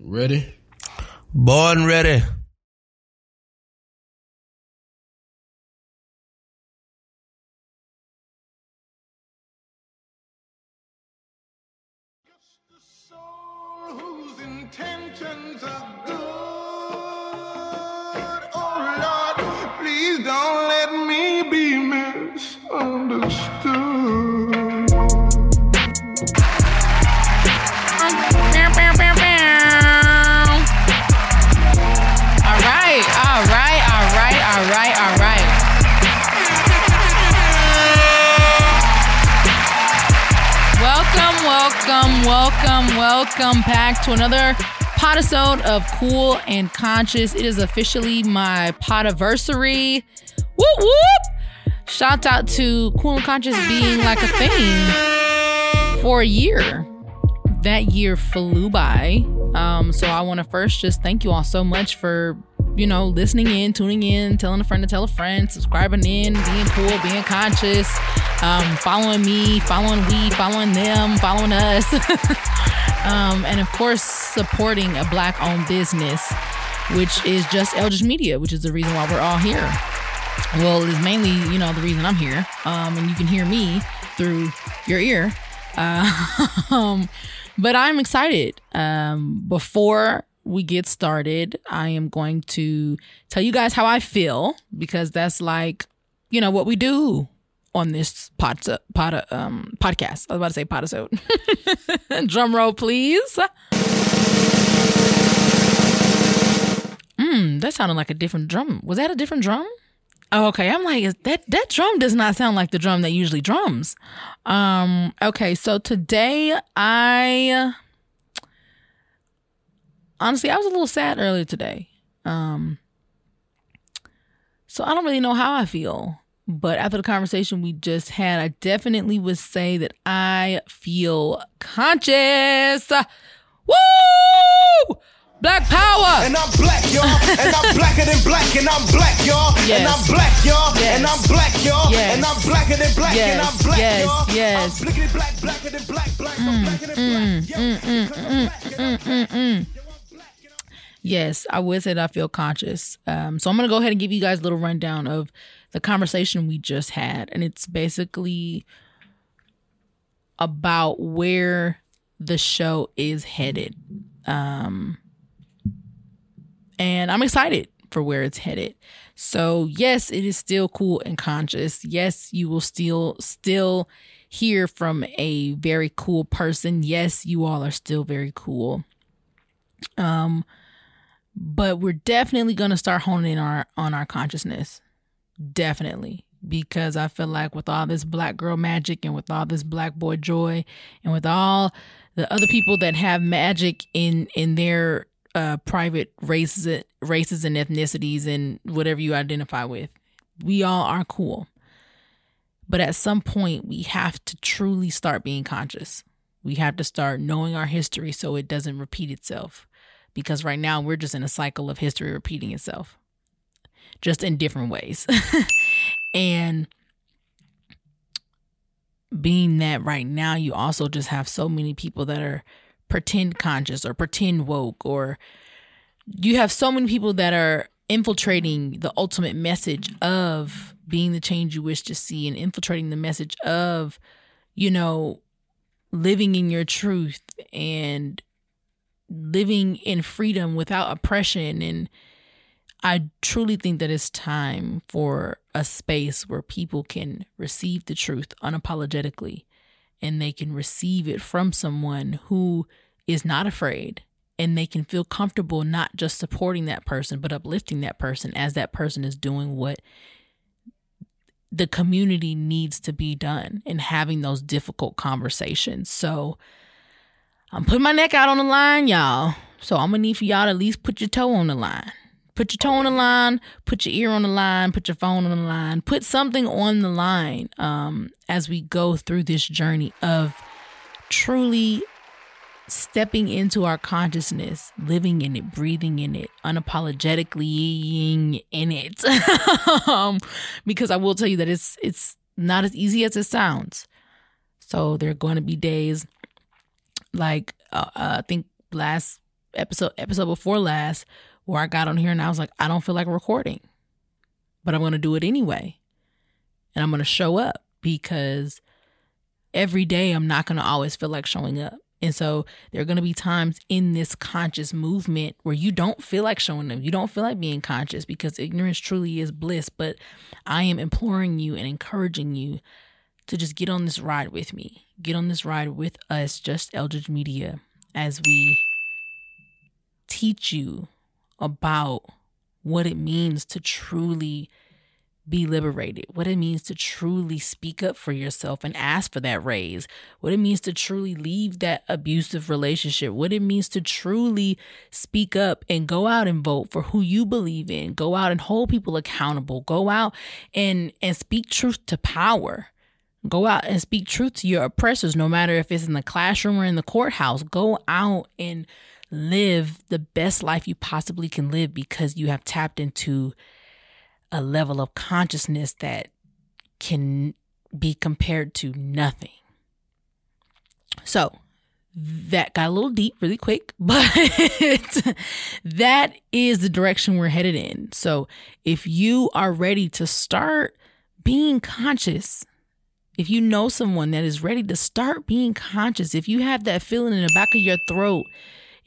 Ready? Born ready. Welcome, welcome back to another podisode of Cool and Conscious. It is officially my podiversary. Whoop whoop! Shout out to Cool and Conscious being like a thing for a year that year flew by. Um, so I want to first just thank you all so much for, you know, listening in, tuning in, telling a friend to tell a friend, subscribing in, being cool, being conscious, um, following me, following we, following them, following us. um, and of course, supporting a black owned business, which is just Eldridge Media, which is the reason why we're all here. Well, it's mainly, you know, the reason I'm here. Um, and you can hear me through your ear. Uh, um, but I'm excited. Um, before we get started, I am going to tell you guys how I feel because that's like, you know, what we do on this pod, pod um, podcast. I was about to say podisode. Drum roll, please. Mm, that sounded like a different drum. Was that a different drum? Oh, okay. I'm like, that that drum does not sound like the drum that usually drums. Um, okay, so today I honestly I was a little sad earlier today. Um so I don't really know how I feel. But after the conversation we just had, I definitely would say that I feel conscious. Woo! Black power! And I'm black, y'all. And I'm blacker than black, and I'm black, y'all. And I'm black, y'all. Yes. And I'm black, y'all. Yes. And I'm blacker than black, and I'm Yes, black, yes, y'all. yes. I'm blickety black, blacker than black, black, I'm mm, blacker than mm, black. Mm, Yo, because I'm black, and I'm Yes, I would say that I feel conscious. Um, so I'm gonna go ahead and give you guys a little rundown of the conversation we just had, and it's basically about where the show is headed. Um, and I'm excited for where it's headed. So yes, it is still cool and conscious. Yes, you will still still hear from a very cool person. Yes, you all are still very cool but we're definitely going to start honing in our on our consciousness. Definitely. Because i feel like with all this black girl magic and with all this black boy joy and with all the other people that have magic in in their uh private races races and ethnicities and whatever you identify with we all are cool. But at some point we have to truly start being conscious. We have to start knowing our history so it doesn't repeat itself because right now we're just in a cycle of history repeating itself, just in different ways. and being that right now, you also just have so many people that are pretend conscious or pretend woke, or you have so many people that are infiltrating the ultimate message of being the change you wish to see and infiltrating the message of, you know, living in your truth and living in freedom without oppression and I truly think that it's time for a space where people can receive the truth unapologetically and they can receive it from someone who is not afraid and they can feel comfortable not just supporting that person but uplifting that person as that person is doing what the community needs to be done and having those difficult conversations. So I'm putting my neck out on the line, y'all. So I'm gonna need for y'all to at least put your toe on the line. Put your toe on the line, put your ear on the line, put your phone on the line, put something on the line um, as we go through this journey of truly stepping into our consciousness, living in it, breathing in it, unapologetically in it. um, because I will tell you that it's it's not as easy as it sounds. So there are going to be days like uh, uh, I think last episode episode before last where I got on here and I was like, I don't feel like recording, but I'm gonna do it anyway, and I'm gonna show up because every day I'm not gonna always feel like showing up. And so there are going to be times in this conscious movement where you don't feel like showing them. You don't feel like being conscious because ignorance truly is bliss. But I am imploring you and encouraging you to just get on this ride with me. Get on this ride with us, just Eldridge Media, as we teach you about what it means to truly be liberated, what it means to truly speak up for yourself and ask for that raise, what it means to truly leave that abusive relationship, what it means to truly speak up and go out and vote for who you believe in, go out and hold people accountable, go out and and speak truth to power. Go out and speak truth to your oppressors, no matter if it's in the classroom or in the courthouse. Go out and live the best life you possibly can live because you have tapped into a level of consciousness that can be compared to nothing. So that got a little deep really quick, but that is the direction we're headed in. So if you are ready to start being conscious, if you know someone that is ready to start being conscious, if you have that feeling in the back of your throat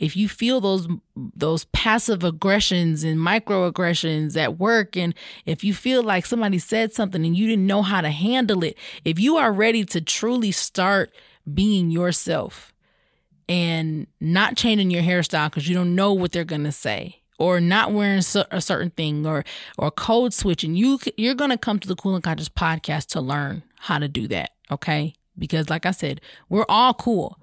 if you feel those those passive aggressions and microaggressions at work and if you feel like somebody said something and you didn't know how to handle it if you are ready to truly start being yourself and not changing your hairstyle because you don't know what they're going to say or not wearing a certain thing or or code switching you you're going to come to the cool and conscious podcast to learn how to do that okay because like i said we're all cool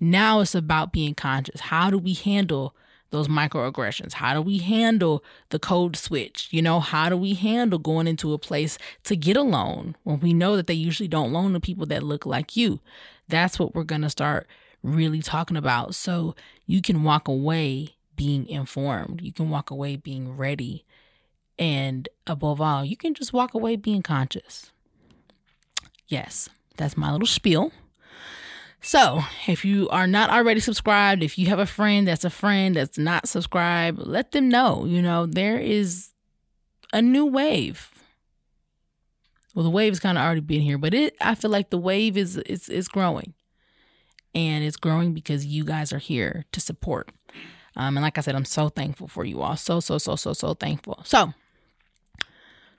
now it's about being conscious. How do we handle those microaggressions? How do we handle the code switch? You know, how do we handle going into a place to get a loan when we know that they usually don't loan to people that look like you? That's what we're going to start really talking about. So you can walk away being informed, you can walk away being ready. And above all, you can just walk away being conscious. Yes, that's my little spiel. So, if you are not already subscribed, if you have a friend that's a friend that's not subscribed, let them know. You know, there is a new wave. Well, the wave has kind of already been here, but it I feel like the wave is is is growing. And it's growing because you guys are here to support. Um, and like I said, I'm so thankful for you all. So, so, so, so, so thankful. So,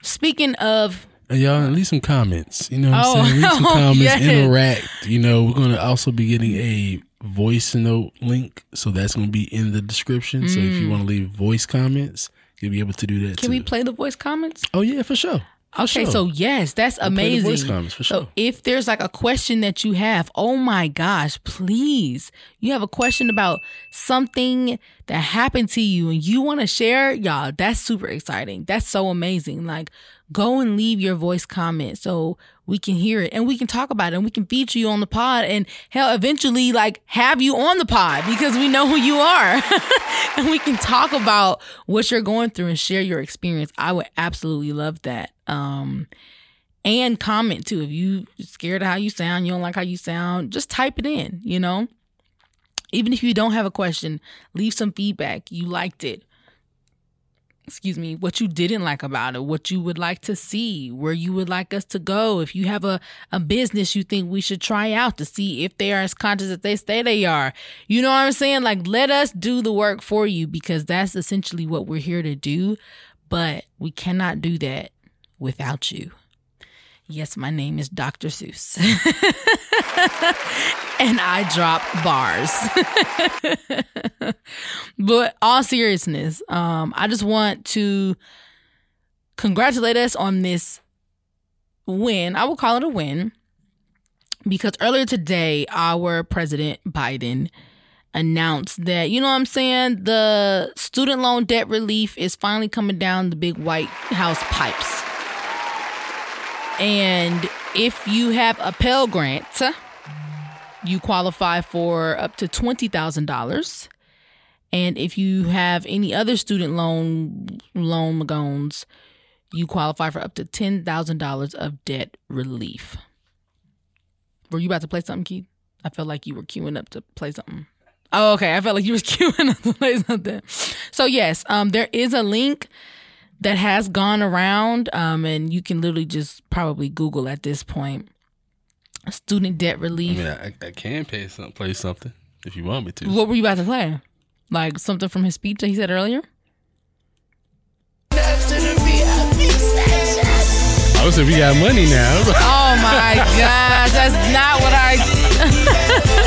speaking of y'all leave some comments. You know what Oh. I'm saying? Leave some comments, yes. interact. You know, we're gonna also be getting a voice note link, so that's gonna be in the description. So if you want to leave voice comments, you'll be able to do that. Mm. can too. we play the voice comments? Oh yeah, for sure. For Okay, sure. so yes, that's We'll amazing. voice comments, for So sure. if there's like a question that you have, oh my gosh, please, you have a question about something that happened to you and you want to share, y'all, that's super exciting. That's so amazing. Like go and leave your voice comment so we can hear it and we can talk about it and we can feature you on the pod and hell eventually like have you on the pod because we know who you are and we can talk about what you're going through and share your experience. I would absolutely love that. Um and comment too. If you scared of how you sound, you don't like how you sound, just type it in, you know? Even if you don't have a question, leave some feedback. You liked it. Excuse me, what you didn't like about it, what you would like to see, where you would like us to go. If you have a, a business you think we should try out to see if they are as conscious as they say they are. You know what I'm saying? Like, let us do the work for you because that's essentially what we're here to do. But we cannot do that without you. Yes, my name is Dr. Seuss. and I drop bars. but all seriousness, um, I just want to congratulate us on this win. I will call it a win because earlier today, our president Biden announced that, you know what I'm saying, the student loan debt relief is finally coming down the big White House pipes. And if you have a Pell Grant, you qualify for up to $20,000. And if you have any other student loan loan loans, you qualify for up to $10,000 of debt relief. Were you about to play something, Keith? I felt like you were queuing up to play something. Oh, okay. I felt like you was queuing up to play something. So yes, um, there is a link that has gone around, um, and you can literally just probably Google at this point. Student debt I relief. mean, I, I can pay some, play something if you want me to. What were you about to play? Like something from his speech that he said earlier? I would say we got money now. Oh my gosh, that's not what I.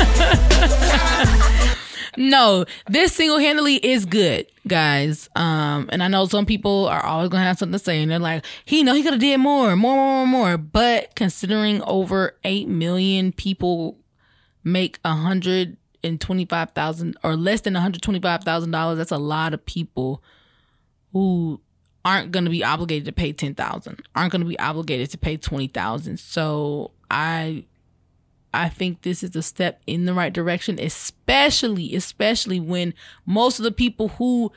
no, this single handedly is good, guys. Um, and I know some people are always gonna have something to say, and they're like, "He know he could have did more, more, more, more, more." But considering over eight million people make a hundred and twenty five thousand or less than one hundred twenty five thousand dollars, that's a lot of people who aren't going to be obligated to pay 10,000 aren't going to be obligated to pay 20,000 so i i think this is a step in the right direction especially especially when most of the people who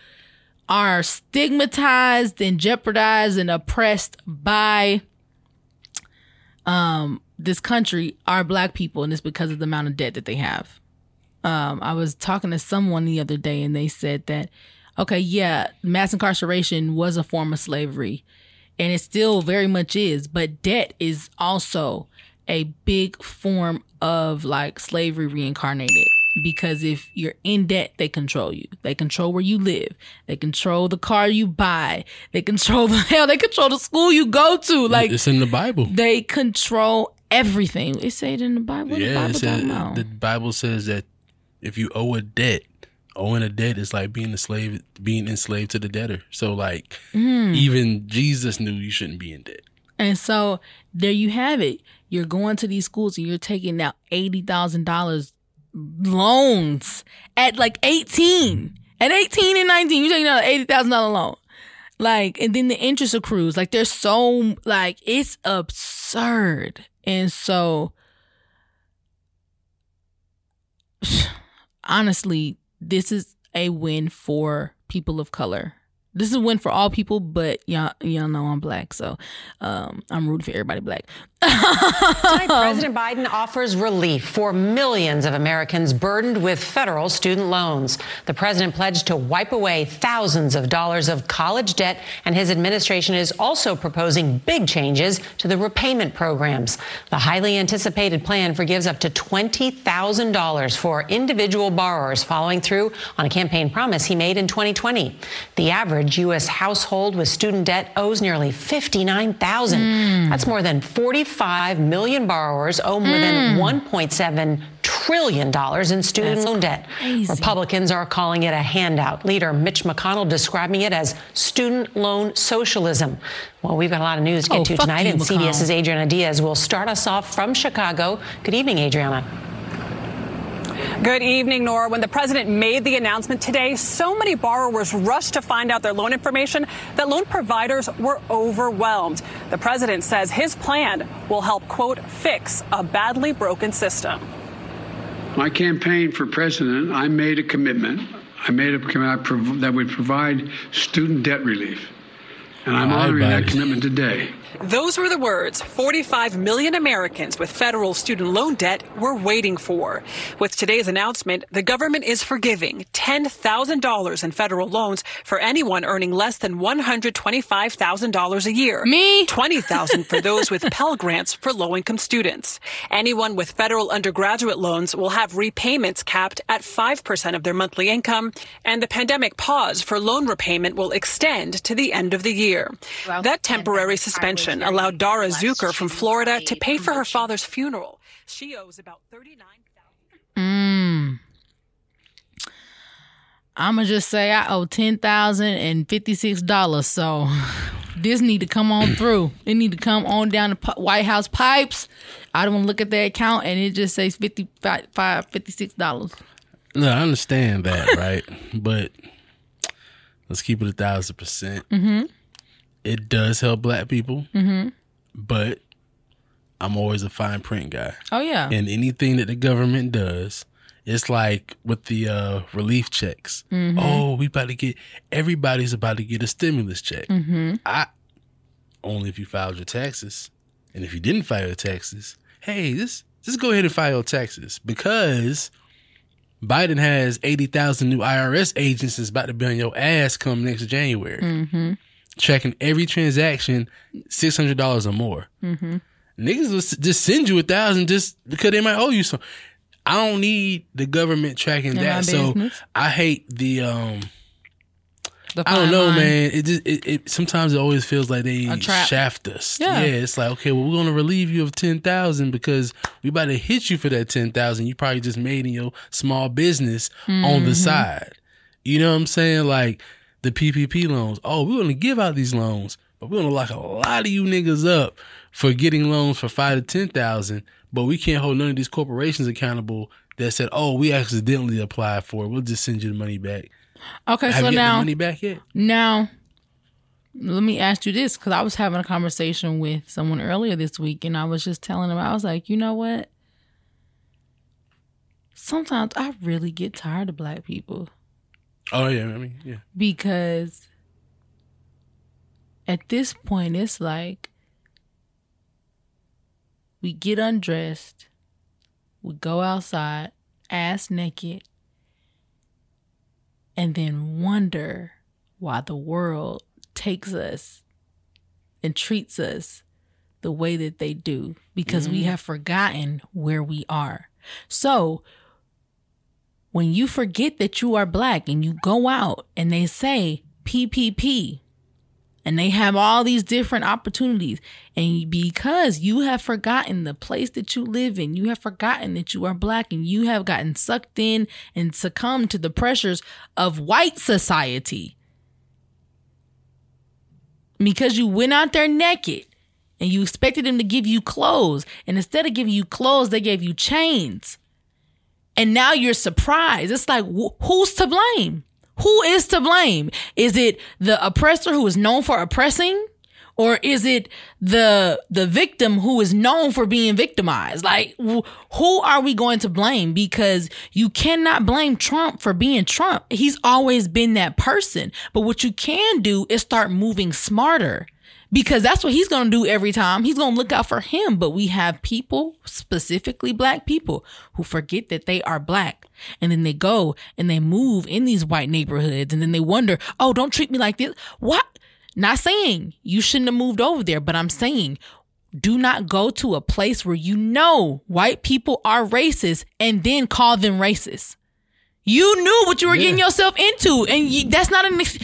are stigmatized and jeopardized and oppressed by um this country are black people and it's because of the amount of debt that they have. Um, I was talking to someone the other day and they said that, okay, yeah, mass incarceration was a form of slavery and it still very much is, but debt is also a big form of like slavery reincarnated. Because if you're in debt, they control you. They control where you live. They control the car you buy. They control the hell. They control the school you go to. Like it's in the Bible. they control everything. It say it in the Bible. What the yeah, Bible says, the Bible says that if you owe a debt, owing a debt is like being a slave, being enslaved to the debtor. So like, Mm. even Jesus knew you shouldn't be in debt. And so there you have it. You're going to these schools and you're taking out eighty thousand dollars loans at like eighteen. At eighteen and nineteen, you're taking out an eighty thousand dollar loan. Like, and then the interest accrues. Like, there's so like it's absurd. And so honestly, this is a win for people of color. This is a win for all people, but y'all y'all know I'm black, so um, I'm rooting for everybody black. Tonight, President Biden offers relief for millions of Americans burdened with federal student loans. The president pledged to wipe away thousands of dollars of college debt, and his administration is also proposing big changes to the repayment programs. The highly anticipated plan forgives up to $20,000 for individual borrowers following through on a campaign promise he made in 2020. The average U.S. household with student debt owes nearly $59,000. Hmm. That's more than 45 million borrowers owe more than mm. $1.7 trillion in student That's loan debt. crazy. Republicans are calling it a handout. Leader Mitch McConnell describing it as student loan socialism. Well, we've got a lot of news to get Oh, to tonight, you, and CBS's. Adriana Diaz will start us off from Chicago. Good evening, Adriana. Good evening, Nora. When the president made the announcement today, so many borrowers rushed to find out their loan information that loan providers were overwhelmed. The president says his plan will help, quote, fix a badly broken system. My campaign for president, I made a commitment. I made a commitment that would provide student debt relief. And I'm honoring that commitment today. Those were the words 45 million Americans with federal student loan debt were waiting for. With today's announcement, the government is forgiving $10,000 in federal loans for anyone earning less than $125,000 a year. Me? 20,000 for those with Pell Grants for low-income students. Anyone with federal undergraduate loans will have repayments capped at 5% of their monthly income, and the pandemic pause for loan repayment will extend to the end of the year. That temporary suspension allowed Dara Zucker from Florida to pay for her father's funeral. She owes about 39,000 I'ma just say I owe ten thousand and fifty six dollars. So this need to come on through. It need to come on down the White House pipes. I don't want to look at that account and it just says fifty five fifty six dollars. No, I understand that, right? but let's keep it a thousand percent. Mm-hmm. It does help black people, mm-hmm. but I'm always a fine print guy. Oh yeah. and anything that the government does, it's like with the uh, relief checks. Oh, we about to get everybody's about to get a stimulus check. I only if you filed your taxes, and if you didn't file your taxes, hey, this just go ahead and file your taxes because Biden has 80,000 new IRS agents that's about to be on your ass come next January. Mm-hmm. Tracking every transaction, $600 or more. Mm-hmm. Niggas will just send you a thousand just because they might owe you some. I don't need the government tracking In that. So. I hate the um I don't know, line. man. It just it, it sometimes it always feels like they shaft us. Yeah. it's like okay, well we're gonna relieve you of ten thousand because we about to hit you for that ten thousand you probably just made in your small business on Mm-hmm. the side. You know what I'm saying? Like the PPP loans. Oh, we're gonna give out these loans, but we're gonna lock a lot of you niggas up for getting loans for five to ten thousand. But we can't hold none of these corporations accountable that said, "Oh, we accidentally applied for it. We'll just send you the money back." Okay, Have so you now money back yet? Now, let me ask you this because I was having a conversation with someone earlier this week, and I was just telling them, I was like, you know what? Sometimes I really get tired of black people Oh yeah, I mean yeah. because at this point, it's like we get undressed, we go outside, ass naked, and then wonder why the world takes us and treats us the way that they do because we mm-hmm. have forgotten where we are. So, when you forget that you are black and you go out and they say PPP and they have all these different opportunities and because you have forgotten the place that you live in you have forgotten that you are black and you have gotten sucked in and succumbed to the pressures of white society because you went out there naked and you expected them to give you clothes and instead of giving you clothes they gave you chains and now you're surprised. It's like, wh- who's to blame? Who is to blame? Is it the oppressor who is known for oppressing? Or is it the the victim who is known for being victimized? Like, wh- who are we going to blame? Because you cannot blame Trump for being Trump. He's always been that person. But what you can do is start moving smarter because that's what he's going to do every time. He's going to look out for him. But we have people, specifically black people, who forget that they are black. And then they go and they move in these white neighborhoods. And then they wonder, oh, don't treat me like this. What? Not saying you shouldn't have moved over there, but I'm saying do not go to a place where you know white people are racist and then call them racist. You knew what you were getting yourself into, and you, that's not an. Ex-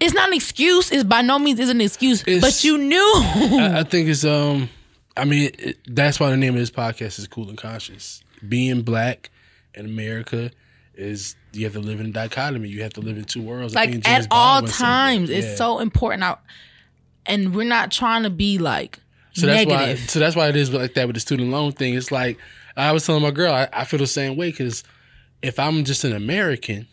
it's not an excuse. It's by no means is an excuse, It's- but you knew. I, I think it's um. I mean, it, that's why the name of this podcast is Cool and Conscious. Being black in America is you have to live in a dichotomy. You have to live in two worlds. Like at all times, it's Yeah. so important. I, and we're not trying to be like So that's negative. why. So that's why it is like that with the student loan thing. It's like I was telling my girl, I, I feel the same way because if I'm just an American,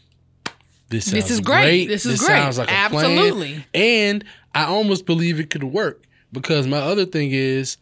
this This is great. This is great. Sounds like a plan. Absolutely. And I almost believe it could work because my other thing is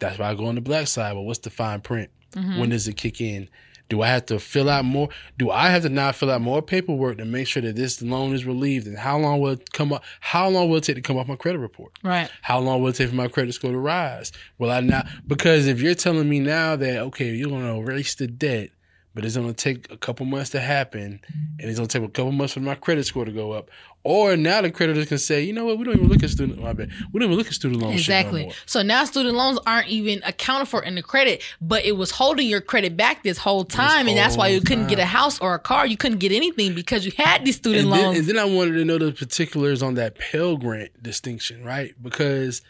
that's why I go on the black side. But what's the fine print? Mm-hmm. When does it kick in? Do I have to fill out more? Do I have to now fill out more paperwork to make sure that this loan is relieved? And how long will it come up? How long will it take to come off my credit report? right. How long will it take for my credit score to rise? Will I not? Because if you're telling me now that okay, you're going to erase the debt, but it's going to take a couple months to happen, and it's going to take a couple months for my credit score to go up, or now the creditors can say, you know what, we don't even look at student. My bad. We don't even look at student loan shit no Exactly. more. So now student loans aren't even accounted for in the credit, but it was holding your credit back this whole time, and that's why you couldn't get a house or a car. You couldn't get anything because you had these student And then, loans. and then I wanted to know the particulars on that Pell Grant distinction, right? Because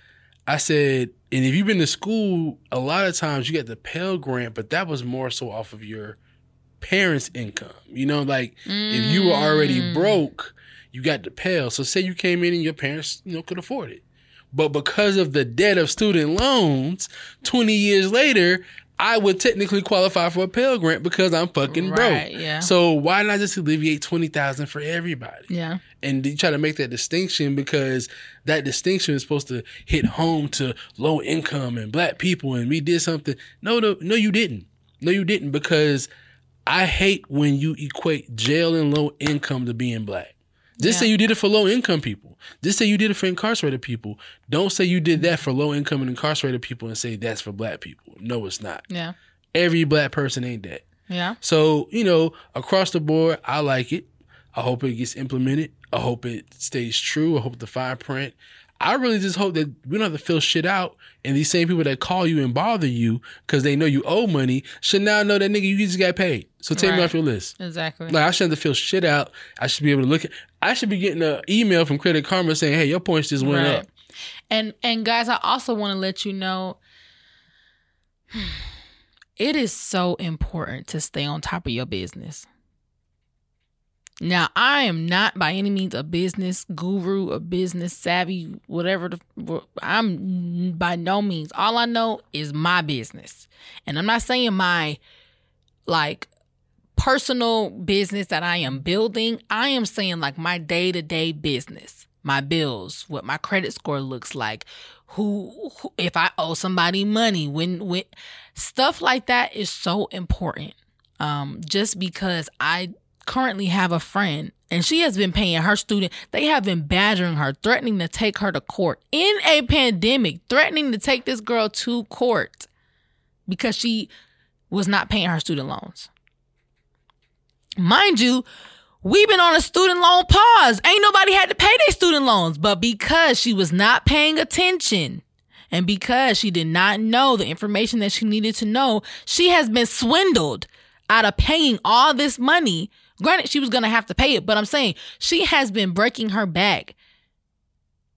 I said, and if you've been to school, a lot of times you get the Pell Grant, but that was more so off of your parents' income. You know, like if you were already Mm. broke, you got the Pell. So say you came in and your parents, you know, could afford it. But because of the debt of student loans, 20 years later, I would technically qualify for a Pell Grant because I'm fucking Right, broke. yeah. So why not just alleviate 20,000 for everybody? yeah. and you try to make that distinction because that distinction is supposed to hit home to low income and black people and we did something no no no you didn't no you didn't because i hate when you equate jail and low income to being black just say you did it for low income people just say you did it for incarcerated people don't say you did that for low income and incarcerated people and say that's for black people no it's not Yeah. every black person ain't that Yeah. So, you know, across the board, I like it. I hope it gets implemented. I hope it stays true. I hope the fine print. I really just hope that we don't have to fill shit out and these same people that call you and bother you because they know you owe money should now know that nigga you just got paid. So take me Right. off your list. Exactly. Like I shouldn't have to fill shit out. I should be able to look at I should be getting an email from Credit Karma saying, Hey, your points just went Right. up. And and guys, I also want to let you know it is so important to stay on top of your business. Now, I am not by any means a business guru, a business savvy, whatever. The, I'm by no means. All I know is my business. And I'm not saying my like personal business that I am building. I am saying like my day to day business, my bills, what my credit score looks like, who, who if I owe somebody money, when when stuff like that is so important. Um, just because I currently have a friend and she has been paying her student, they have been badgering her, threatening to take her to court in a pandemic, threatening to take this girl to court because she was not paying her student loans. Mind you, we've been on a student loan pause. Ain't nobody had to pay their student loans, but because she was not paying attention and because she did not know the information that she needed to know, she has been swindled out of paying all this money. Granted, she was going to have to pay it, but I'm saying she has been breaking her back,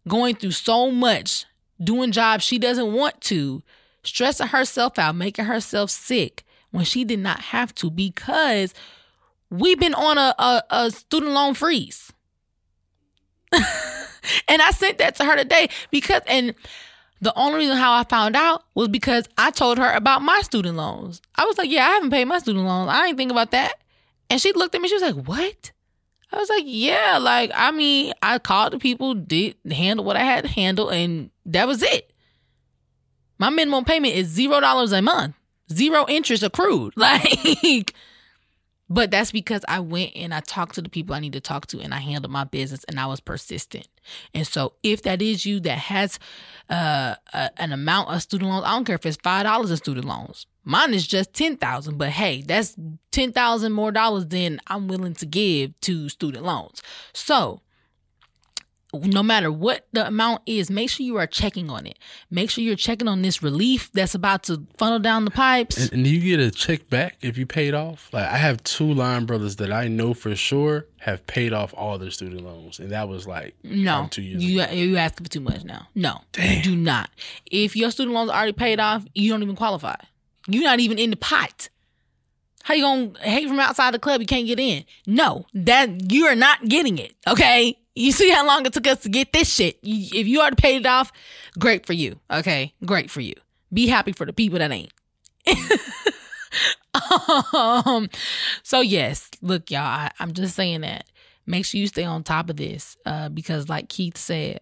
going through so much, doing jobs she doesn't want to, stressing herself out, making herself sick when she did not have to because we've been on a, a, a student loan freeze. and I sent that to her today because, and the only reason how I found out was because I told her about my student loans. I was like, yeah, I haven't paid my student loans. I ain't think about that. And she looked at me, she was like, what? I was like, yeah, like, I mean, I called the people, did handle what I had to handle, and that was it. My minimum payment is zero dollars a month, zero interest accrued. Like, but that's because I went and I talked to the people I need to talk to and I handled my business and I was persistent. And so if that is you that has uh, a, an amount of student loans, I don't care if it's five dollars in student loans. Mine is just ten thousand, but hey, that's ten thousand more dollars than I'm willing to give to student loans. So no matter what the amount is, make sure you are checking on it. Make sure you're checking on this relief that's about to funnel down the pipes. And, and you get a check back if you paid off? Like I have two line brothers that I know for sure have paid off all their student loans, and that was like No, um, two years. you ago. you asking for too much now. No, you do not. If your student loans are already paid off, you don't even qualify. You're not even in the pot. How you gonna hate from outside the club? You can't get in. No, that you are not getting it. Okay, you see how long it took us to get this shit. If you already paid it off, great for you. Okay, great for you. Be happy for the people that ain't. um, so yes, look, y'all. I, I'm just saying that. Make sure you stay on top of this, uh, because like Keith said,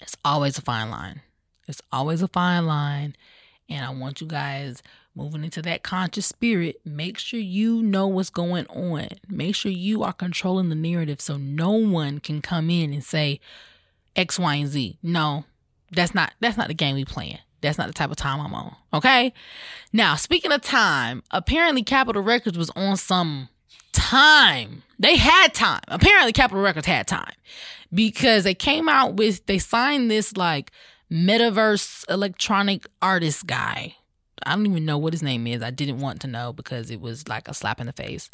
it's always a fine line. It's always a fine line, and I want you guys moving into that conscious spirit. Make sure you know what's going on. Make sure you are controlling the narrative, so no one can come in and say X, Y, and Z. No, that's not that's not the game we playing. That's not the type of time I'm on. Okay. Now, speaking of time, apparently Capitol Records was on some time. They had time. Apparently, Capitol Records had time because they came out with, they signed this like metaverse electronic artist guy. I don't even know what his name is. I didn't want to know because it was like a slap in the face.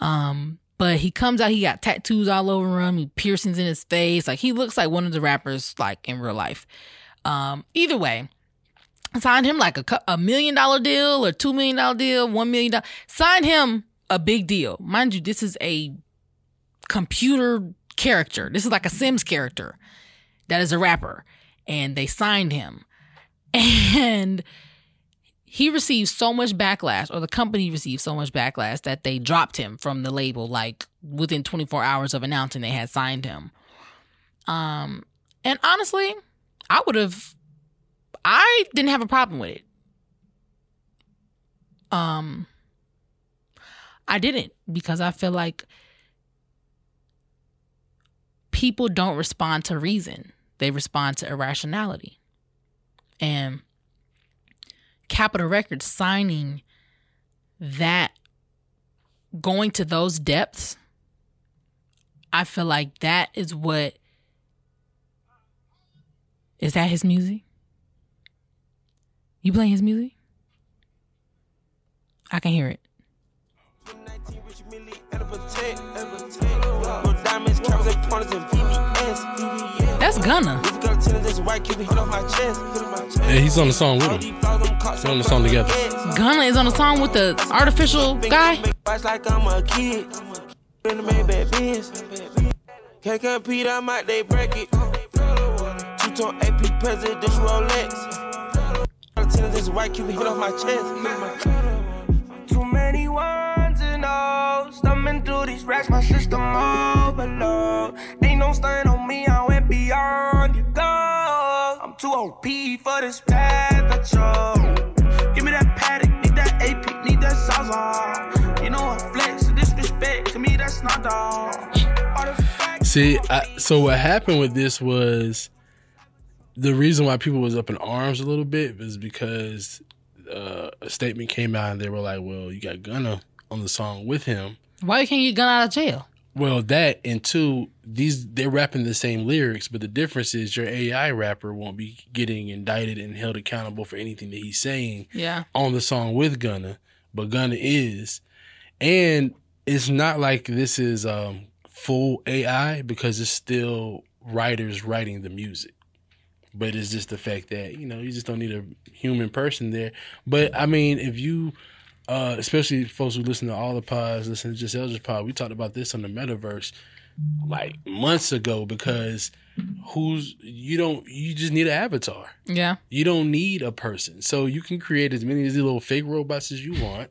Um, but he comes out, he got tattoos all over him, he piercings in his face. Like he looks like one of the rappers like in real life. Um, either way, sign him like a, a million dollar deal or two million dollar deal, one million dollar. Signed him a big deal. Mind you, this is a computer character. This is like a Sims character that is a rapper. And they signed him. And he received so much backlash, or the company received so much backlash that they dropped him from the label like within 24 hours of announcing they had signed him. Um, and honestly, I would have I didn't have a problem with it. Um I didn't because I feel like people don't respond to reason. They respond to irrationality. And Capitol Records signing that going to those depths, I feel like that is what is that his music? You playing his music? I can hear it. That's Gunna. And he's on the song with him. They're on the song together. Gunna is on the song with the artificial guy. Fights like I'm a kid. In the Maybach Benz. Can't compete, I might they break it. Two tone AP presidential Rolex. This white cube hit off my chest. Too many ones and O's. Stumbling through these racks, my system overload. Ain't no stain goals. I'm too OP for this path I chose. Give me that paddock, need that AP, need that Zaza. You know I flex, disrespect, to me that's not dog. See, I, so what happened with this was the reason why people was up in arms a little bit was because uh, a statement came out and they were like, "Well, you got Gunna on the song with him." Why can't you get Gunna out of jail? Well, that and two, these they're rapping the same lyrics, but the difference is your AI rapper won't be getting indicted and held accountable for anything that he's saying Yeah. on the song with Gunna, but Gunna is, and it's not like this is um, full AI because it's still writers writing the music. But it's just the fact that you know you just don't need a human person there. But I mean, if you, uh, especially folks who listen to all the pods, listen to just Eldridge Pod, we talked about this on the metaverse like months ago because who's you don't you just need an avatar. Yeah. You don't need a person. So you can create as many of these little fake robots as you want.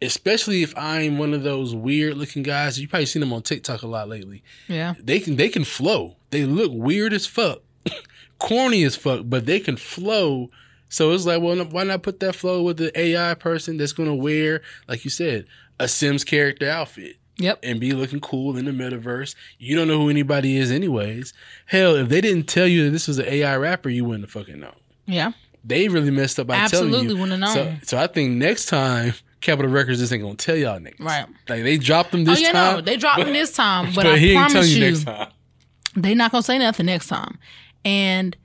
Especially if I'm one of those weird looking guys. You probably seen them on TikTok a lot lately. Yeah. They can they can flow. They look weird as fuck. Corny as fuck, but they can flow. So it's like, well, why not put that flow with the AI person that's gonna wear, like you said, a Sims character outfit Yep. and be looking cool in the metaverse. You don't know who anybody is anyways. Hell, if they didn't tell you that this was an AI rapper, you wouldn't have fucking known Yeah. they really messed up by telling you. Absolutely wouldn't have So, known. so I think next time Capitol Records just ain't gonna tell y'all niggas. Right. Like they dropped them oh, this oh yeah, time. no, they dropped him this time, but, but, I promise you, you next time. they not gonna say nothing next time. And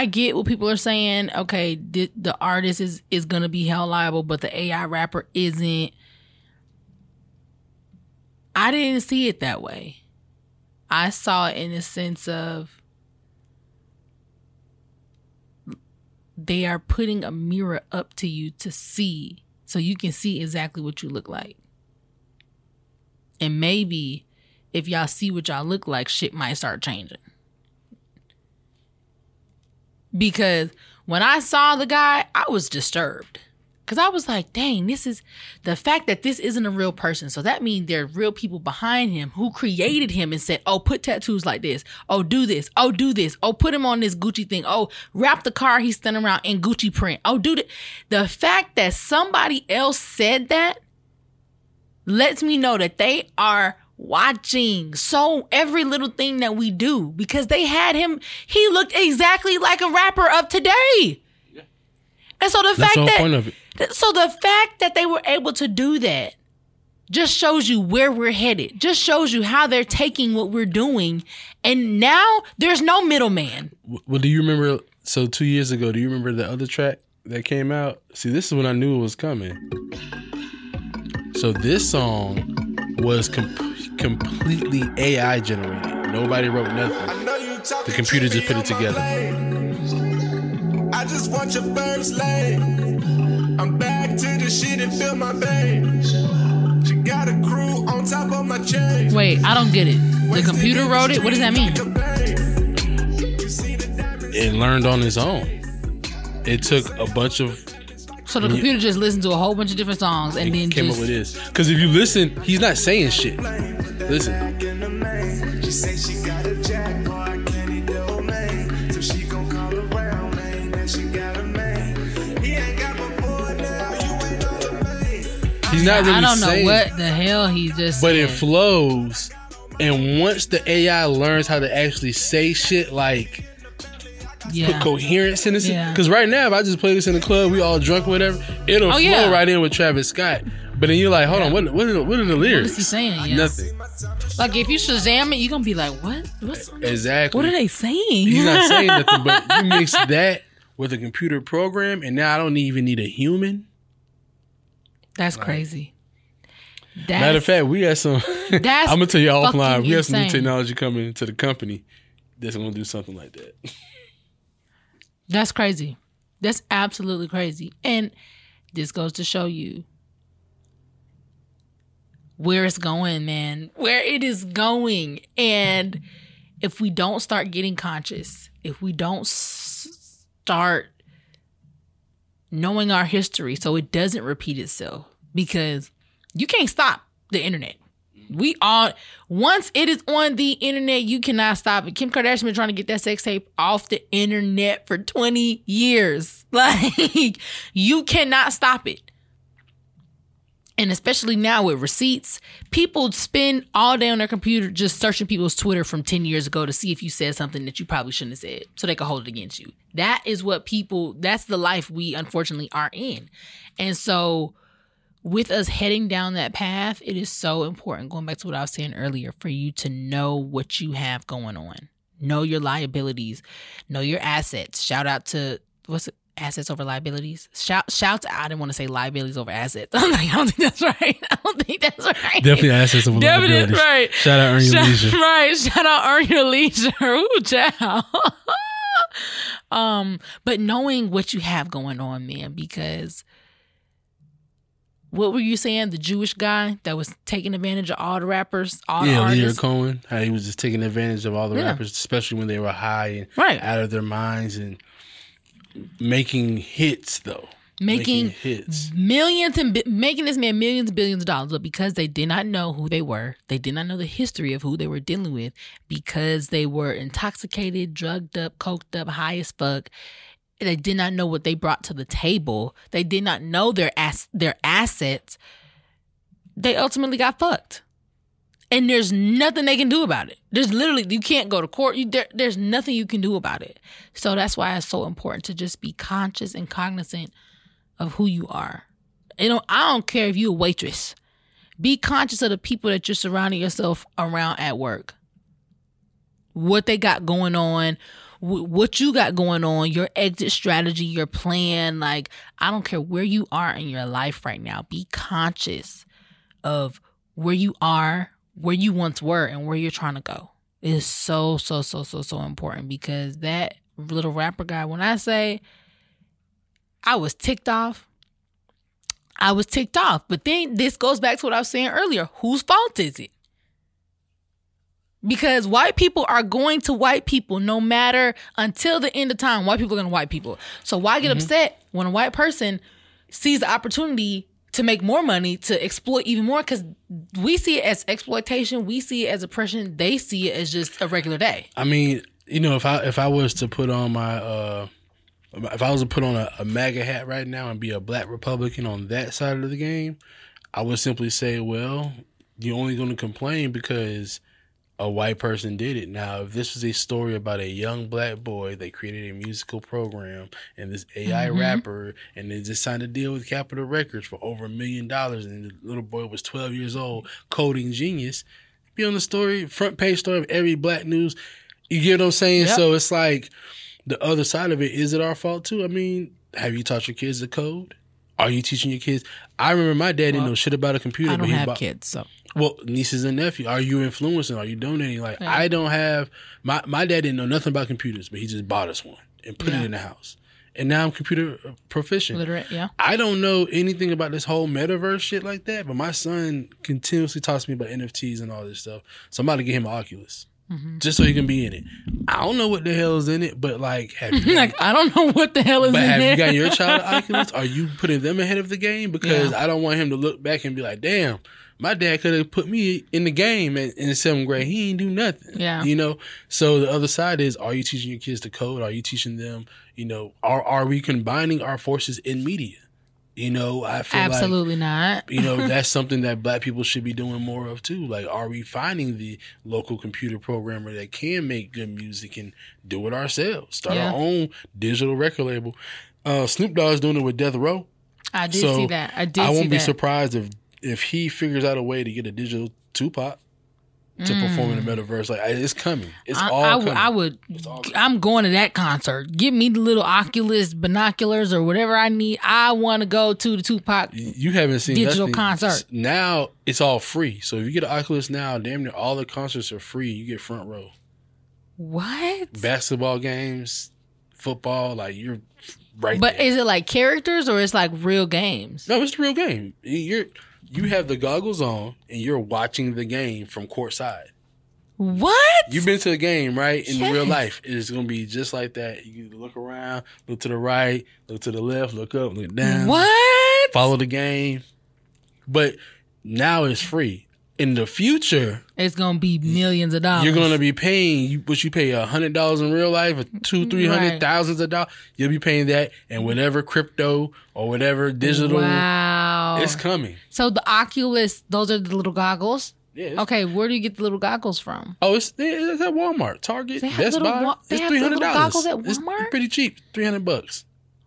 I get what people are saying. Okay, the, the artist is is gonna be held liable, but the AI rapper isn't. I didn't see it that way. I saw it in the sense of they are putting a mirror up to you to see, so you can see exactly what you look like. And maybe if y'all see what y'all look like, shit might start changing. Because when I saw the guy, I was disturbed. Because I was like, dang, this is the fact that this isn't a real person. So that means there are real people behind him who created him and said, oh, put tattoos like this. Oh, do this. Oh, do this. Oh, put him on this Gucci thing. Oh, wrap the car he's standing around in Gucci print. Oh, do that. The fact that somebody else said that lets me know that they are watching so every little thing that we do because they had him he looked exactly like a rapper of today and so the That's fact the that point of it. th- so the fact that they were able to do that just shows you where we're headed just shows you how they're taking what we're doing and now there's no middleman Well, do you remember? So two years ago, do you remember the other track that came out? See, this is when I knew it was coming. So this song was com- completely AI generated. Nobody wrote nothing. The computer just put it together. I just want your first lane. I'm back to the shit and feel my pain. She got a crew on top of my chain. wait i don't get it the computer wrote it what does that mean It learned on its own. It took a bunch of so the computer just listened to a whole bunch of different songs and then came just up with this. Because if you listen, he's not saying shit. Listen. She say she got a jack, boy, I can't eat the old man. So she gon' call around, man, that she got a man. He ain't got before now, you ain't know the man. He's not really I don't know saying what the hell he just but said. it flows. And once the AI learns how to actually say shit like Yeah. put coherence in this. Yeah. Because right now, if I just play this in the club, we all drunk, whatever, it'll Oh, flow yeah. right in with Travis Scott. But then you're like, hold on, what, what, are, the, what are the lyrics? What is he saying? Yeah. Nothing. Like if you Shazam it, you're gonna be like, what? What's Exactly. what are they saying? He's not saying nothing, but you mix that with a computer program, and now I don't even need a human. That's crazy. That's, Matter of fact, we got some. That's I'm gonna tell you offline. We have some new technology coming into the company that's gonna do something like that. That's crazy. That's absolutely crazy. And this goes to show you where it's going, man. Where it is going. And if we don't start getting conscious, if we don't start knowing our history so it doesn't repeat itself, because you can't stop the internet. We all once it is on the internet, you cannot stop it. Kim Kardashian been trying to get that sex tape off the internet for 20 years. Like you cannot stop it. And especially now with receipts, people spend all day on their computer just searching people's Twitter from 10 years ago to see if you said something that you probably shouldn't have said so they can hold it against you. That is what people, that's the life we unfortunately are in. And so, with us heading down that path, it is so important, going back to what I was saying earlier, for you to know what you have going on. Know your liabilities, know your assets. Shout out to what's it? Assets over liabilities. Shout shout I didn't want to say liabilities over assets. I'm like, I don't think that's right. I don't think that's right. Definitely assets over Definitely liabilities. right. Shout out Earn Your Shout- Leisure. Right. Shout out earn your leisure. Ooh, child. um, but knowing what you have going on, man, because what were you saying? The Jewish guy that was taking advantage of all the rappers, all the Yeah, Leader artists. Cohen, how he was just taking advantage of all the Yeah. rappers, especially when they were high and Right. out of their minds and making hits though. Making hits. millions and making this man millions and billions of dollars, but because they did not know who they were, they did not know the history of who they were dealing with, because they were intoxicated, drugged up, coked up, high as fuck. They did not know what they brought to the table. They did not know their ass their assets. They ultimately got fucked, and there's nothing they can do about it. There's literally you can't go to court. You, there, there's nothing you can do about it. So that's why it's so important to just be conscious and cognizant of who you are. You know, I don't care if you're a waitress. Be conscious of the people that you're surrounding yourself around at work. What they got going on, wh- what you got going on, your exit strategy, your plan. Like, I don't care where you are in your life right now. Be conscious of where you are, where you once were, and where you're trying to go. Is so, so, so, so, so important because that little rapper guy, when I say I was ticked off. I was ticked off. But then this goes back to what I was saying earlier. Whose fault is it? Because white people are going to white people no matter until the end of time. White people are going to white people. So why get upset when a white person sees the opportunity to make more money to exploit even more? Because we see it as exploitation, we see it as oppression, they see it as just a regular day. I mean, you know, if I if I was to put on my uh if I was to put on a, a MAGA hat right now and be a black Republican on that side of the game, I would simply say, well, you're only going to complain because a white person did it. Now, if this was a story about a young black boy that created a musical program and this AI Mhm. rapper and they just signed a deal with Capitol Records for over a million dollars and the little boy was 12 years old, coding genius, be on the story, front page story of every black news. You get what I'm saying? Yep. So it's like the other side of it, is it our fault too? I mean, have you taught your kids to code? Are you teaching your kids? I remember my dad didn't Well, know shit about a computer. I but don't he have bought- kids, so well, nieces and nephews. Are you influencing? Are you donating? Like Yeah. I don't have my my dad didn't know nothing about computers, but he just bought us one and put Yeah. it in the house. And now I'm computer proficient. literate, yeah. I don't know anything about this whole metaverse shit like that, but my son continuously talks to me about NFTs and all this stuff. So I'm about to get him an Oculus. Mhm. Just so he can be in it. I don't know what the hell is in it, but like have you like I don't know what the hell is but in have there. you got your child Oculus? Are you putting them ahead of the game? Because Yeah. I don't want him to look back and be like, damn, my dad could have put me in the game in, in seventh grade. He ain't do nothing. Yeah. You know? So the other side is are you teaching your kids to code? Are you teaching them, you know, are are we combining our forces in media? You know, I feel Absolutely like not. you know that's something that black people should be doing more of too. Like, are we finding the local computer programmer that can make good music and do it ourselves? Start Yeah. our own digital record label. Uh, Snoop Dogg's doing it with Death Row. I did so see that. I did I won't be that. surprised if if he figures out a way to get a digital Tupac to perform in the metaverse. Like, it's coming. It's Mm. I, all I coming. would, I would, I'm going to that concert. Give me the little Oculus binoculars or whatever I need. I want to go to the Tupac. you haven't seen Digital nothing. concert. Now it's all free. So if you get an Oculus now, damn near all the concerts are free. You get front row. What? Basketball games, football, like you're right But there. is it like characters or it's like real games? no, it's the real game. You're you have the goggles on and you're watching the game from courtside. What? You've been to a game, right? In Yes. real life, it's gonna be just like that. You look around, look to the right, look to the left, look up, look down. What? Follow the game. But now it's free. In the future, It's gonna be millions of dollars. you're gonna be paying what you pay a hundred dollars in real life, or two, three hundred Right. thousands of dollars. You'll be paying that, and whatever crypto or whatever digital, Wow. it's coming. so the Oculus, those are the little goggles. Yeah. Okay, where do you get the little goggles from? Oh, it's, it's at Walmart, Target, Best Buy. wa- they it's three hundred dollars. goggles at It's Walmart? pretty cheap, three hundred bucks.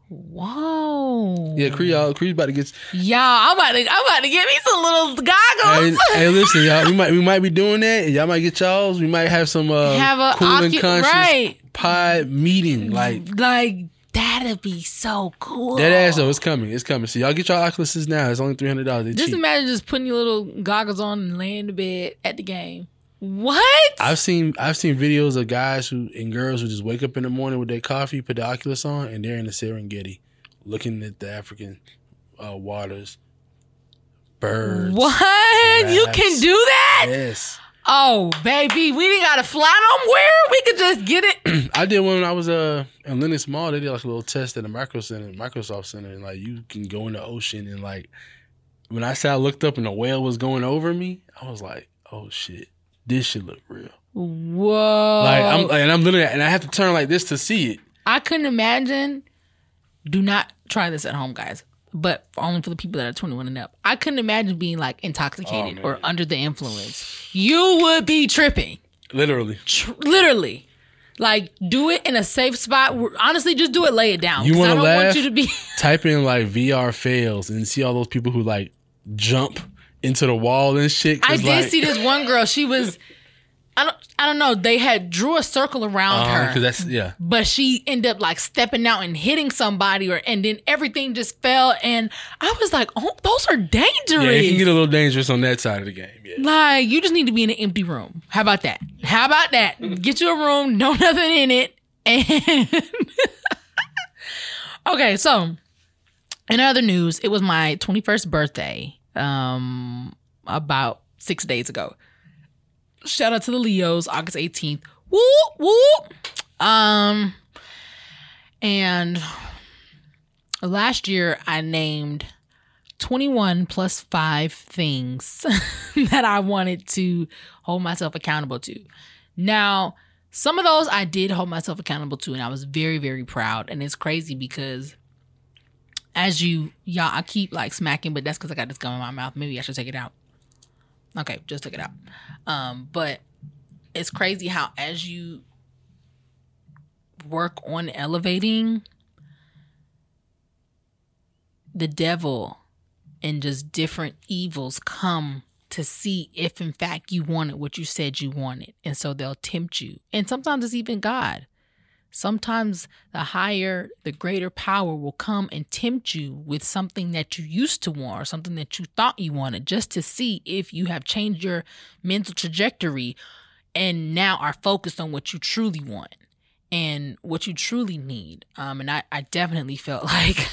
Whoa. Yeah, Cree, y'all, Cree's about to get. Y'all, I'm about to, I'm about to get me some little goggles. Hey, hey, listen, y'all. We might we might be doing that. Y'all might get y'all's. We might have some uh, Have a cool and conscious right. pod meeting. Like like that'd be so cool. that ass though. It's coming. It's coming. So y'all get your Oculuses now. It's only three hundred dollars. Just cheap. imagine just putting your little goggles on and laying in the bed at the game. What? I've seen I've seen videos of guys who and girls who just wake up in the morning with their coffee, put the Oculus on, and they're in the Serengeti, looking at the African uh, waters, birds. what? You can do that? Yes, Oh, baby, we didn't gotta fly nowhere. We could just get it. I did one when I was uh in Lenox Mall. They did like a little test at the Micro Center, Microsoft Center, and like you can go in the ocean and like when I said I looked up and the whale was going over me, I was like, oh shit, this should look real. Whoa. Like I'm and I'm literally and I have to turn like this to see it. I couldn't imagine. Do not try this at home, guys. But only for the people that are 21 and up. I couldn't imagine being like intoxicated Oh, or under the influence. You would be tripping. Literally. Tr- literally. Like, do it in a safe spot. Honestly, just do it. Lay it down. You want to don't laugh? want you to be. type in like VR fails and see all those people who like jump into the wall and shit. I did like, see this one girl. She was. I don't. I don't know. They had drew a circle around Uh, her. that's yeah. but she ended up like stepping out and hitting somebody or and then everything just fell and i was like oh those are dangerous Yeah, it can get a little dangerous on that side of the game. Yeah. like you just need to be in an empty room how about that how about that get you a room no nothing in it and okay so in other news it was my 21st birthday um about six days ago. Shout out to the leos august 18th whoop whoop. Um and last year I named 21 plus 5 things that I wanted to hold myself accountable to. Now, some of those I did hold myself accountable to and I was very very proud. And it's crazy because as you y'all I keep like smacking but that's cuz I got this gum in my mouth. Maybe I should take it out. Okay, just took it out. Um but it's crazy how as you work on elevating the devil and just different evils come to see if in fact you wanted what you said you wanted and so they'll tempt you and sometimes it's even god sometimes the higher the greater power will come and tempt you with something that you used to want or something that you thought you wanted just to see if you have changed your mental trajectory and now are focused on what you truly want and what you truly need. Um, and I, I definitely felt like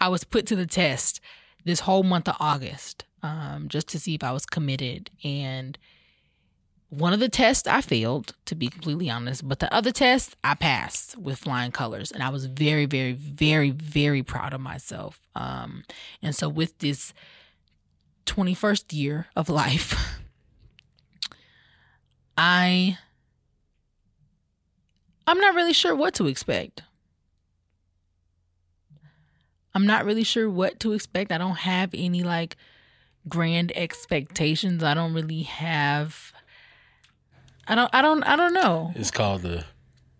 I was put to the test this whole month of August um, just to see if I was committed. And one of the tests I failed, to be completely honest, but the other test I passed with flying colors. And I was very, very, very, very proud of myself. Um, and so with this 21st year of life, I I'm not really sure what to expect. I'm not really sure what to expect. I don't have any like grand expectations. I don't really have I don't I don't I don't know. It's called the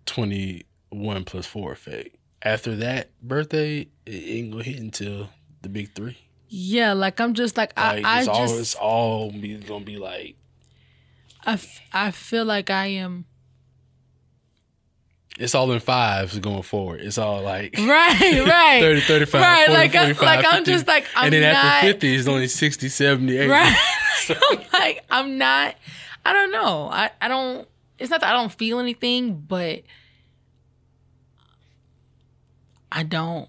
21 plus 4 effect. After that birthday, it ain't gonna hit until the big three. Yeah, like I'm just like I Like, I it's, all, just it's all be, gonna be like, I, f- I feel like I am it's all in fives going forward. It's all like right, right. 30, 35, Right, 40, like, I- 45, like, I'm just like, I'm and then not- after 50, it's only 60, 70, 80. Right. I'm like, I'm not, I don't know. I, I don't, it's not that I don't feel anything, but I don't,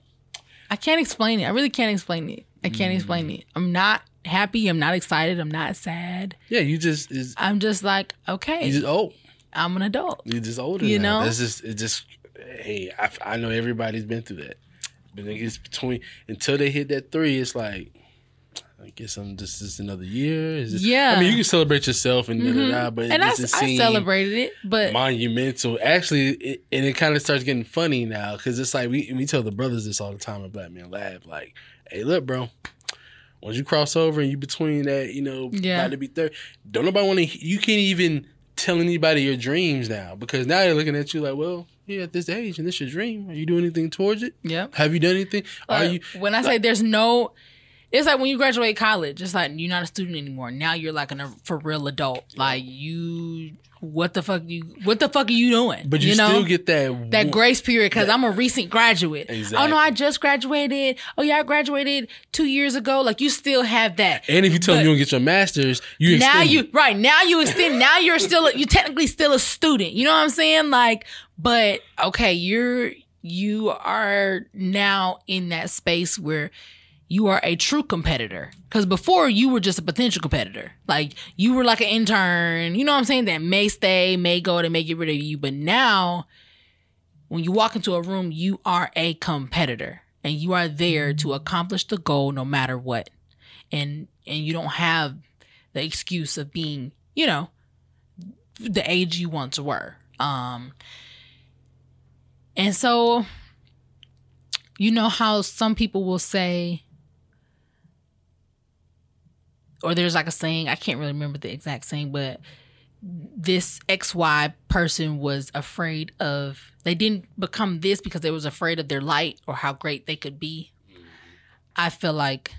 I can't explain it. I really can't explain it. I can't Mm. explain it. I'm not happy. I'm not excited. I'm not sad. Yeah, you just, is I'm just like, okay, you just old. I'm an adult. You're just older You now. know? That's just, it just, hey, I, I know everybody's been through that. But it's between, until they hit that three, it's like, I guess I'm just, just another year. Is this, Yeah. I mean, you can celebrate yourself and da, da, da, mm-hmm. but And it I, I celebrated it, but monumental. Actually, it, and it kind of starts getting funny now because it's like we we tell the brothers this all the time at Black Man Lab. Like, hey, look, bro, once you cross over and you between that, you know, Yeah. about to be third, don't nobody want to. You can't even tell anybody your dreams now because now they're looking at you like, well, you're at this age and this your dream. Are you doing anything towards it? Yeah. Have you done anything? Are you? when I say there's no, it's like when you graduate college. It's like you're not a student anymore. Now you're like an, a for real adult. Like you, what the fuck you, what the fuck are you doing? But you, know? still get that that grace period because I'm a recent graduate. Oh no, I just graduated. Oh yeah, I graduated two years ago. Like you still have that. And if you tell them you don't get your masters, you now extend you right now you extend now you're still you're technically still a student you know what i'm saying like but okay you're you are now in that space where you are a true competitor. Because before you were just a potential competitor. Like you were like an intern you know what i'm saying that may stay may go they may get rid of you. But now when you walk into a room you are a competitor. And you are there to accomplish the goal no matter what. And and you don't have the excuse of being, you know, the age you once were. Um and so you know how some people will say or there's like a saying, I can't really remember the exact saying, but this XY person was afraid of they didn't become this because they was afraid of their light or how great they could be. Mm-hmm. I feel like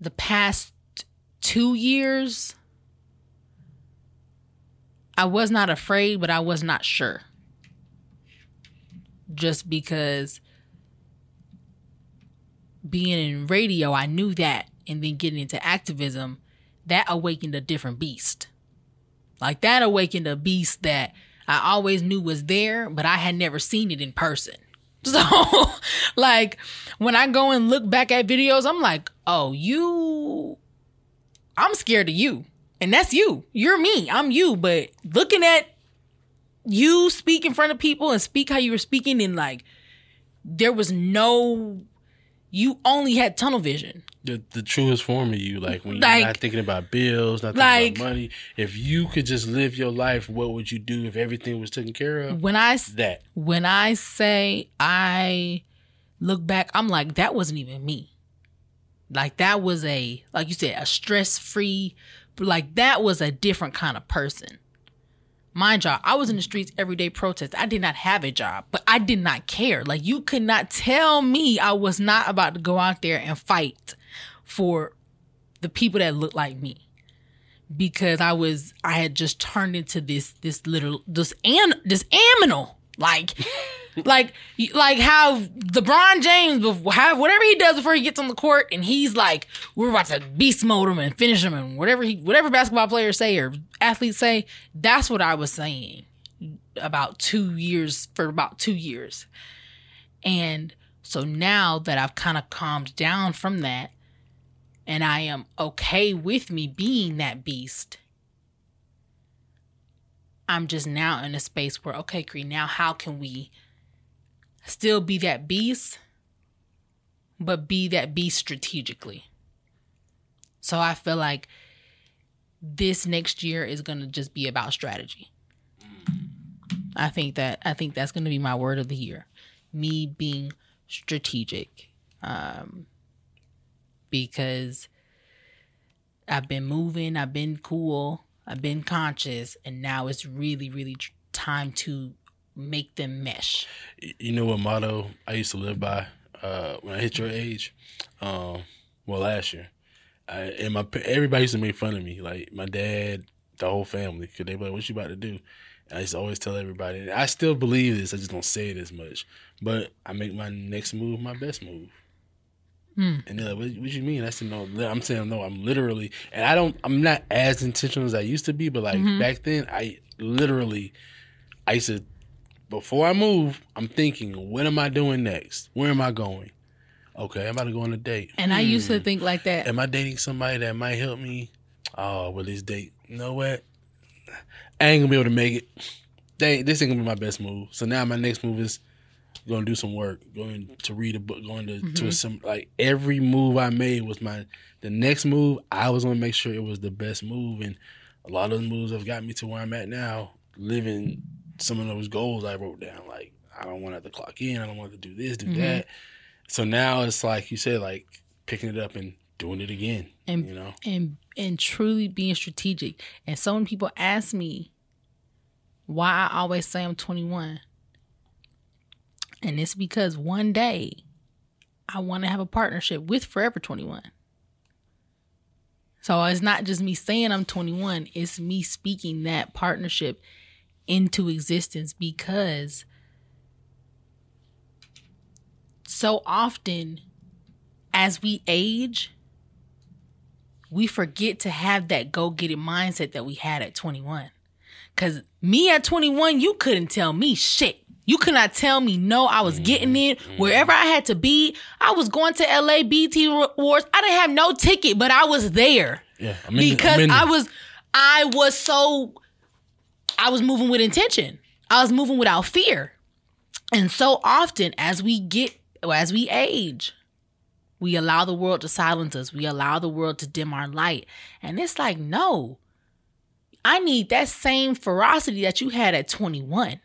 the past two years, I was not afraid, but I was not sure. Just because being in radio, I knew that, and then getting into activism, that awakened a different beast. Like that awakened a beast that I always knew was there, but I had never seen it in person. So, like, when I go and look back at videos, I'm like, oh, you, I'm scared of you. And that's you. You're me. I'm you. But looking at you speak in front of people and speak how you were speaking, and like, there was no, you only had tunnel vision. the, the truest form of you. Like when you're Like- not thinking about bills, not thinking like- about money. If you could just live your life, what would you do if everything was taken care of? When I, That. when I say I look back, I'm like, that wasn't even me. Like that was a, like you said, a stress free, like that was a different kind of person. Mind y'all, I was in the streets every day protest. I did not have a job, but I did not care. Like you could not tell me I was not about to go out there and fight for the people that looked like me because I was I had just turned into this this little this an this animal like like like how LeBron James how whatever he does before he gets on the court and he's like we're about to beast mode him and finish him and whatever he whatever basketball players say or athletes say that's what I was saying about 2 years for about 2 years and so now that I've kind of calmed down from that and I am okay with me being that beast. I'm just now in a space where, okay, Cree, now how can we still be that beast, but be that beast strategically? So I feel like this next year is gonna just be about strategy. I think that I think that's gonna be my word of the year. Me being strategic um, because I've been moving, I've been cool, I've been conscious, and now it's really, really time to make them mesh. You know what motto I used to live by uh, when I hit your age? Um, well, last year, I, and my everybody used to make fun of me, like my dad, the whole family, because they be like, "What you about to do?" And I used to always tell everybody. And I still believe this. I just don't say it as much. But I make my next move my best move. And they're like, what, what you mean? I said, no, I'm saying, no, I'm literally, and I don't, I'm not as intentional as I used to be, but like back then, I literally, I used to, before I move, I'm thinking, what am I doing next? Where am I going? Okay, I'm about to go on a date. And I used to hmm. think like that. Am I dating somebody that might help me? Oh, well, this date, you know what? I ain't gonna be able to make it. They, this ain't gonna be my best move. So now my next move is going to do some work, going to read a book, going to to mm-hmm. some like every move I made was my the next move. I was gonna make sure it was the best move, and a lot of those moves have got me to where I'm at now, living some of those goals I wrote down. Like I don't want to have to clock in. I don't want to do this, do mm-hmm. that. So now it's like you said, like picking it up and doing it again. and you know, and and truly being strategic. And so many people ask me why I always say I'm 21. And it's because one day I want to have a partnership with Forever 21. So it's not just me saying I'm 21, it's me speaking that partnership into existence because so often as we age, we forget to have that go get it mindset that we had at 21. Cause me at 21, you couldn't tell me shit. You could not tell me no. I was mm-hmm. getting it mm-hmm. wherever I had to be. I was going to LA BET Awards. I didn't have no ticket, but I was there yeah. I'm because the- I was, I was so, I was moving with intention. I was moving without fear. And so often as we get, as we age, we allow the world to silence us. We allow the world to dim our light. And it's like, no, I need that same ferocity that you had at 21.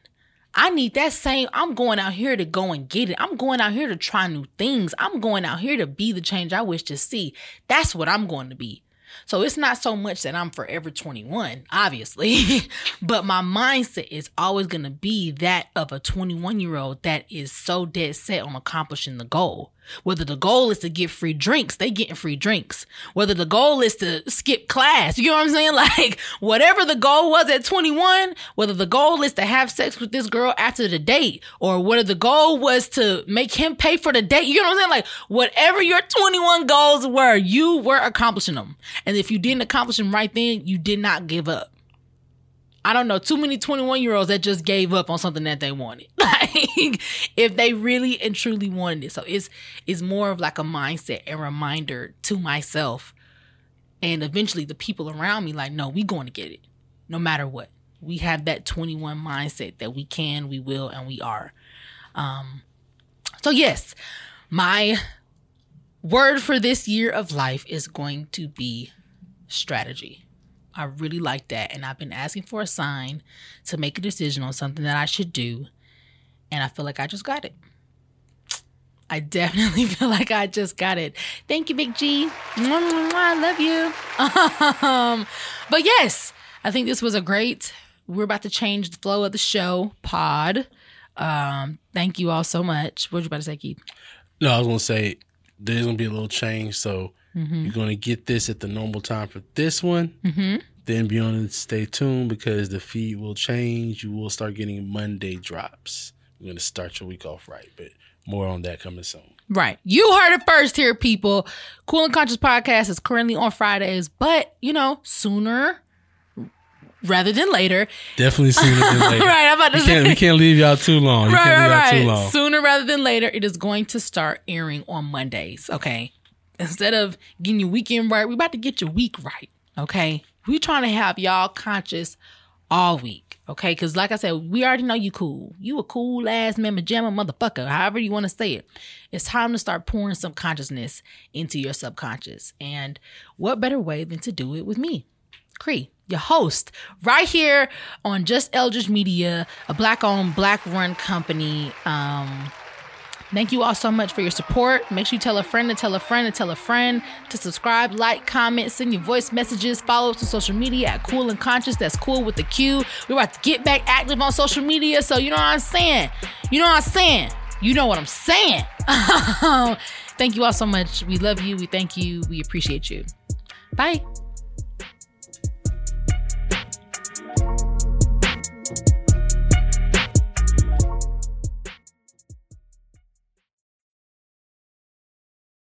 I need that same. I'm going out here to go and get it. I'm going out here to try new things. I'm going out here to be the change I wish to see. That's what I'm going to be. So it's not so much that I'm forever 21, obviously, but my mindset is always going to be that of a 21 year old that is so dead set on accomplishing the goal. Whether the goal is to get free drinks, they getting free drinks. Whether the goal is to skip class, you know what I'm saying? Like whatever the goal was at 21, whether the goal is to have sex with this girl after the date, or whether the goal was to make him pay for the date, you know what I'm saying? Like whatever your 21 goals were, you were accomplishing them. And if you didn't accomplish them right then, you did not give up. I don't know too many 21 year olds that just gave up on something that they wanted. Like if they really and truly wanted it. So it's it's more of like a mindset and reminder to myself and eventually the people around me like no, we going to get it. No matter what. We have that 21 mindset that we can, we will and we are. Um so yes, my word for this year of life is going to be strategy. I really like that. And I've been asking for a sign to make a decision on something that I should do. And I feel like I just got it. I definitely feel like I just got it. Thank you, Big G. I love you. um, but yes, I think this was a great. We're about to change the flow of the show pod. Um, thank you all so much. What were you about to say, Keith? No, I was gonna say there's gonna be a little change, so you're gonna get this at the normal time for this one. Mm-hmm. Then be on and stay tuned because the feed will change. You will start getting Monday drops. You're gonna start your week off right, but more on that coming soon. Right. You heard it first here, people. Cool and Conscious Podcast is currently on Fridays, but you know, sooner rather than later. Definitely sooner than later. Right, I'm about to we can't, say. we can't leave y'all too long. You Right, can't leave right, y'all too right. long. Sooner rather than later, it is going to start airing on Mondays. Okay. Instead of getting your weekend right, we about to get your week right. Okay. We trying to have y'all conscious all week. Okay. Cause like I said, we already know you cool. You a cool ass member jammer motherfucker, however you want to say it. It's time to start pouring some consciousness into your subconscious. And what better way than to do it with me? Cree, your host, right here on Just Eldridge Media, a black owned, black run company. Um, Thank you all so much for your support. Make sure you tell a friend to tell a friend to tell a friend to subscribe, like, comment, send your voice messages, follow us on social media at Cool and Conscious. That's cool with the Q. We're about to get back active on social media, so you know what I'm saying. You know what I'm saying. You know what I'm saying. thank you all so much. We love you. We thank you. We appreciate you. Bye.